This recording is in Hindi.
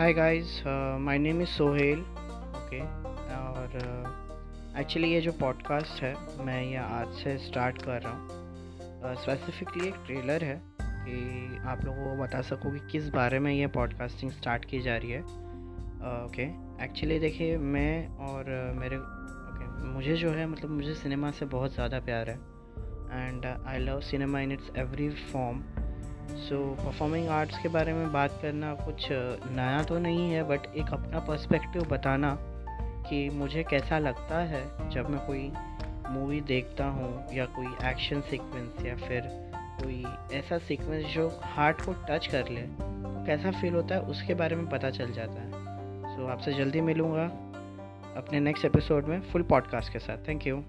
Hi guys my name is Sohail okay और एक्चुअली uh, ये जो पॉडकास्ट है मैं ये आज से स्टार्ट कर रहा हूँ। स्पेसिफिकली uh, एक ट्रेलर है कि आप लोगों को बता सकूँ कि किस बारे में ये पॉडकास्टिंग स्टार्ट की जा रही है। ओके uh, एक्चुअली देखिए मैं और uh, मेरे ओके okay, मुझे जो है मतलब मुझे सिनेमा से बहुत ज़्यादा प्यार है। And I love cinema in its every form so performing arts के बारे में बात करना कुछ नया तो नहीं है बट एक अपना पर्सपेक्टिव बताना कि मुझे कैसा लगता है जब मैं कोई मूवी देखता हूँ या कोई एक्शन सीक्वेंस या फिर कोई ऐसा सीक्वेंस जो हार्ट को टच कर ले तो कैसा फील होता है उसके बारे में पता चल जाता है। सो so, आपसे जल्दी मिलूँगा अपने नेक्स्ट एपिसोड में फुल पॉडकास्ट के साथ। Thank you